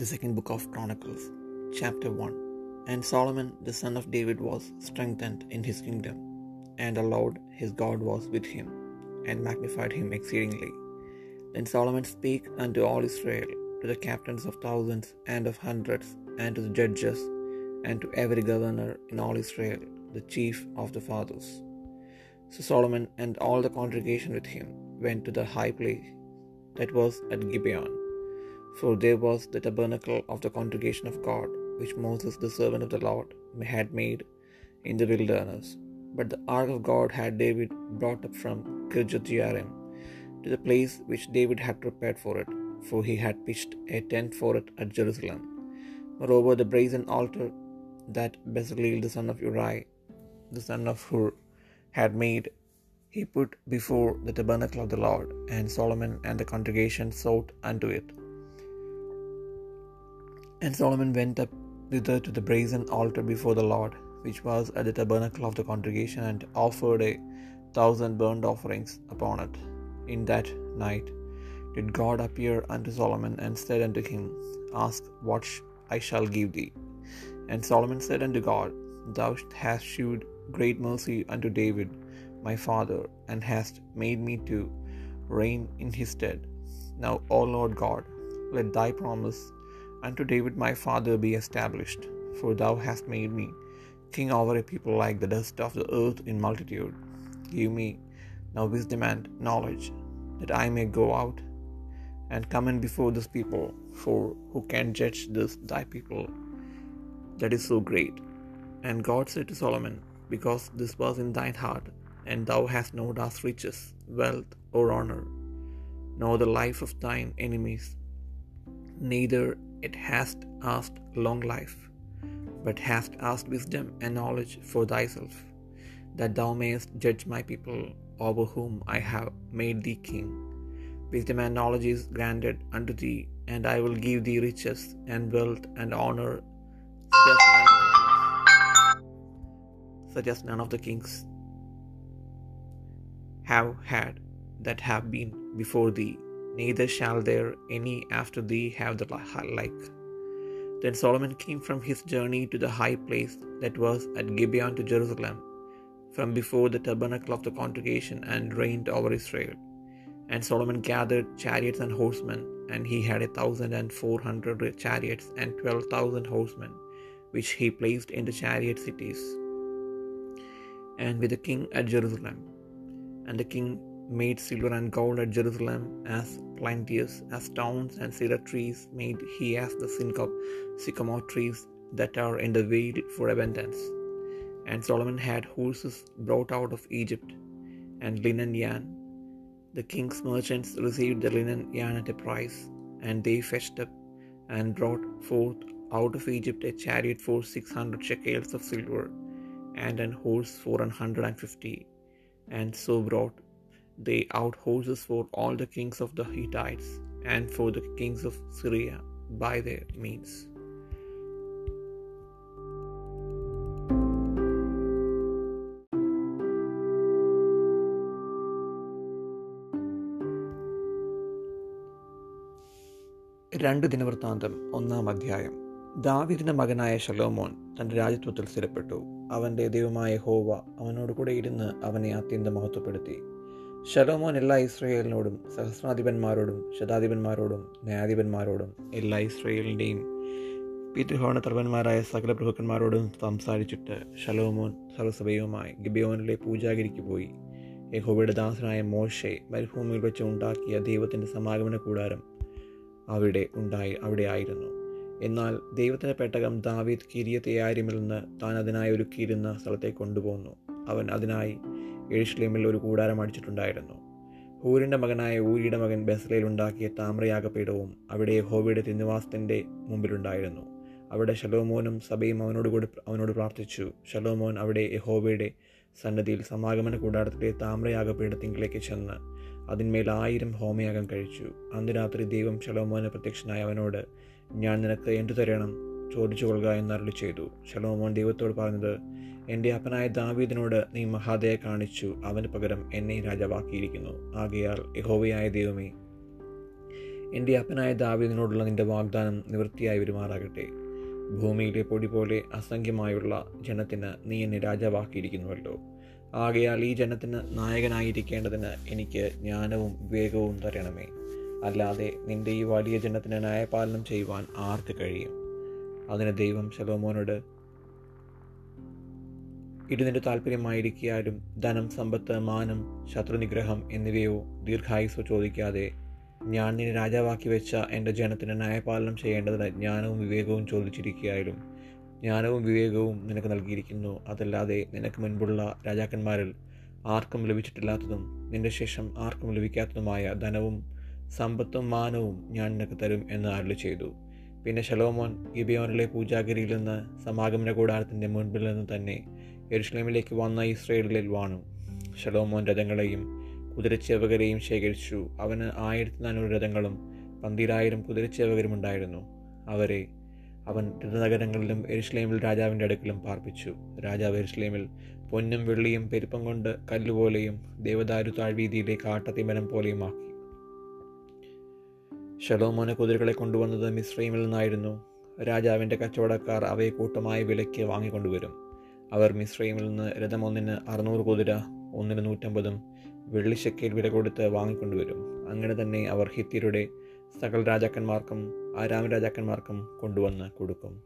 The second book of Chronicles, chapter 1. And Solomon the son of David was strengthened in his kingdom, and the Lord his God was with him, and magnified him exceedingly. Then Solomon spake unto all Israel, to the captains of thousands and of hundreds, and to the judges, and to every governor in all Israel, the chief of the fathers. So Solomon and all the congregation with him went to the high place that was at Gibeon for there was the tabernacle of the congregation of God, which Moses the servant of the Lord had made in the wilderness. But the ark of God had David brought up from Kirjath Jearim to the place which David had prepared for it, for he had pitched a tent for it at Jerusalem. Moreover, the brazen altar that Bezaleel the son of Uri, the son of Hur, had made, he put before the tabernacle of the Lord, and Solomon and the congregation sought unto it. And Solomon went up thither to the brazen altar before the Lord, which was at the tabernacle of the congregation, and offered a thousand burnt offerings upon it. In that night did God appear unto Solomon, and said unto him, Ask what I shall give thee. And Solomon said unto God, Thou hast shewed great mercy unto David my father, and hast made me to reign in his stead. Now, O Lord God, let thy promise unto David my father be established, for thou hast made me king over a people like the dust of the earth in multitude. Give me now wisdom and knowledge, that I may go out and come in before this people, for who can judge this thy people that is so great? And God said to Solomon, Because this was in thine heart, and thou hast not asked riches, wealth, or honor, nor the life of thine enemies, neither it hast asked long life, but hast asked wisdom and knowledge for thyself, that thou mayest judge my people over whom I have made thee king. Wisdom and knowledge is granted unto thee, and I will give thee riches and wealth and honor, such as none of the kings have had that have been before thee, neither shall there any after thee have the like. Then Solomon came from his journey to the high place that was at Gibeon to Jerusalem, from before the tabernacle of the congregation, and reigned over Israel. And Solomon gathered chariots and horsemen, and he had a thousand and four hundred chariots and twelve thousand horsemen, which he placed in the chariot cities, and with the king at Jerusalem. And the king made silver and gold at Jerusalem as plenteous as stones and cedar trees made he as the syncop sycamore trees that are in the way for abundance. And Solomon had horses brought out of Egypt, and linen yarn. The king's merchants received the linen yarn at a price, and they fetched up and brought forth out of Egypt a chariot for six hundred shekels of silver, and an horse for an hundred and fifty. And so brought they out horses for all the kings of the Hittites and for the kings of Syria by their means. രണ്ട് ദിനവൃത്താന്തം ഒന്നാം അധ്യായം. ദാവിദിന്റെ മകനായ ഷലോമോൻ തന്റെ രാജ്യത്വത്തിൽ സ്ഥിരപ്പെട്ടു. അവന്റെ ദൈവമായ ഹോവ അവനോട് കൂടെ ഇരുന്ന് അവനെ അത്യന്തം മഹത്വപ്പെടുത്തി. ശലോമോൻ എല്ലാ ഇസ്രയേലിനോടും സഹസ്രാധിപന്മാരോടും ശതാധിപന്മാരോടും ന്യായാധിപന്മാരോടും എല്ലാ ഇസ്രയേലിന്റെയും പിതൃഭവന തലവന്മാരായ സകല പ്രഭുക്കന്മാരോടും സംസാരിച്ചിട്ട് ശലോമോൻ സർവസഭയുമായി ഗിബിയോനിലെ പൂജാഗിരിക്ക് പോയി. യഹോബയുടെ ദാസനായ മോശെ മരുഭൂമിയിൽ വെച്ച് ഉണ്ടാക്കിയ ദൈവത്തിന്റെ സമാഗമന കൂടാരം അവിടെ ഉണ്ടായി അവിടെ ആയിരുന്നു. എന്നാൽ ദൈവത്തിന്റെ പെട്ടകം ദാവീദ് കിരിയത്തയാരിമിൽ നിന്ന് താൻ അതിനായി ഒരുക്കിയിരുന്ന സ്ഥലത്തേക്ക് കൊണ്ടുപോകുന്നു അവൻ അതിനായി എഴുഷ്ലേമിൽ ഒരു കൂടാരം അടിച്ചിട്ടുണ്ടായിരുന്നു. ഹൂരിന്റെ മകനായ ഊരിയുടെ മകൻ ബെസ്ലയിൽ ഉണ്ടാക്കിയ താമ്രയാഗപീഠവും അവിടെ ഹോബിയുടെ തിന്നുവാസത്തിന്റെ മുമ്പിലുണ്ടായിരുന്നു. അവിടെ ഷലോമോനും സഭയും അവനോട് കൂടി അവനോട് പ്രാർത്ഥിച്ചു. ഷലോമോൻ അവിടെ യഹോവയുടെ സന്നദ്ധിയിൽ സമാഗമന കൂടാരത്തിലെ താമ്രയാഗപീഠത്തിങ്കിലേക്ക് ചെന്ന് അതിന്മേൽ ആയിരം ഹോമയാഗം കഴിച്ചു. അന്ന് രാത്രി ദൈവം ഷലോമോന് പ്രത്യക്ഷനായ അവനോട് ഞാൻ നിനക്ക് എന്തു തരണം? ചോദിച്ചു കൊള്ളുക എന്നരളി ചെയ്തു. ശലോമോൻ ദൈവത്തോട് പറഞ്ഞത് എന്റെ അപ്പനായ ദാവീദിനോട് നീ മഹാദയെ കാണിച്ചു. അവന് പകരം എന്നെ രാജാവാക്കിയിരിക്കുന്നു. ആകയാൽ യഹോവയായ ദൈവമേ എന്റെ അപ്പനായ ദാവീദിനോടുള്ള നിന്റെ വാഗ്ദാനം നിവൃത്തിയായി വരുമാറാകട്ടെ. ഭൂമിയിലെ പൊടി പോലെ അസംഖ്യമായുള്ള ജനത്തിന് നീ എന്നെ രാജാവാക്കിയിരിക്കുന്നുവല്ലോ. ആകയാൽ ഈ ജനത്തിന് നായകനായിരിക്കേണ്ടതിന് എനിക്ക് ജ്ഞാനവും വിവേകവും തരണമേ. അല്ലാതെ നിന്റെ ഈ വലിയ ജനത്തിന് ന്യായപാലനം ചെയ്യുവാൻ ആർക്ക് കഴിയും? അതിന് ദൈവം ശലോമോനോട് ഇത് താല്പര്യമായിരിക്കാലും ധനം സമ്പത്ത് മാനം ശത്രുനിഗ്രഹം എന്നിവയോ ദീർഘായുസോ ചോദിക്കാതെ ഞാൻ നിന്നെ രാജാവാക്കി വെച്ച എന്റെ ജനത്തിന് ന്യായപാലനം ചെയ്യേണ്ടതിന് ജ്ഞാനവും വിവേകവും ചോദിച്ചിരിക്കുകയാലും ജ്ഞാനവും വിവേകവും നിനക്ക് നൽകിയിരിക്കുന്നു. അതല്ലാതെ നിനക്ക് മുൻപുള്ള രാജാക്കന്മാരിൽ ആർക്കും ലഭിച്ചിട്ടില്ലാത്തതും നിന്റെ ശേഷം ആർക്കും ലഭിക്കാത്തതുമായ ധനവും സമ്പത്തും മാനവും ഞാൻ നിനക്ക് തരും എന്ന് അരുളി ചെയ്തു പിന്നെ ശലോമോൻ ഗിബിയോനിലെ പൂജാഗിരിയിൽ നിന്ന് സമാഗമന കൂടാരത്തിന്റെ മുൻപിൽ നിന്ന് തന്നെ എരുഷ്ലേമിലേക്ക് വന്ന ഇസ്രയേലിൽ വാണു. ശലോമോൻ രഥങ്ങളെയും കുതിരച്ചേവകരെയും ശേഖരിച്ചു. അവന് ആയിരത്തി നാനൂറ് രഥങ്ങളും പന്തിരായിരം കുതിരച്ചേവകരും ഉണ്ടായിരുന്നു. അവരെ അവൻ രഥനഗരങ്ങളിലും എരുഷ്ലേമിൽ രാജാവിന്റെ അടുക്കലും പാർപ്പിച്ചു. രാജാവ് എരുഷ്ലേമിൽ പൊന്നും വെള്ളിയും പെരുപ്പം കൊണ്ട് കല്ലുപോലെയും ദേവദാരു താഴ്വീതിയിലെ കാട്ടത്തിമരം പോലെയും ആക്കി. ഷലോമോന് കുതിരകളെ കൊണ്ടുവന്നത് മിശ്രീമിൽ നിന്നായിരുന്നു. രാജാവിന്റെ കച്ചവടക്കാർ അവയെ കൂട്ടമായ വിലയ്ക്ക് വാങ്ങിക്കൊണ്ടുവരും. അവർ മിശ്രീമിൽ നിന്ന് രഥമൊന്നിന് അറുന്നൂറ് കുതിര ഒന്നിന് നൂറ്റമ്പതും വെള്ളിശക്കയിൽ വില കൊടുത്ത് വാങ്ങിക്കൊണ്ടുവരും. അങ്ങനെ തന്നെ അവർ ഹിത്യരുടെ സകൽ രാജാക്കന്മാർക്കും ആരാമ രാജാക്കന്മാർക്കും കൊണ്ടുവന്ന് കൊടുക്കും.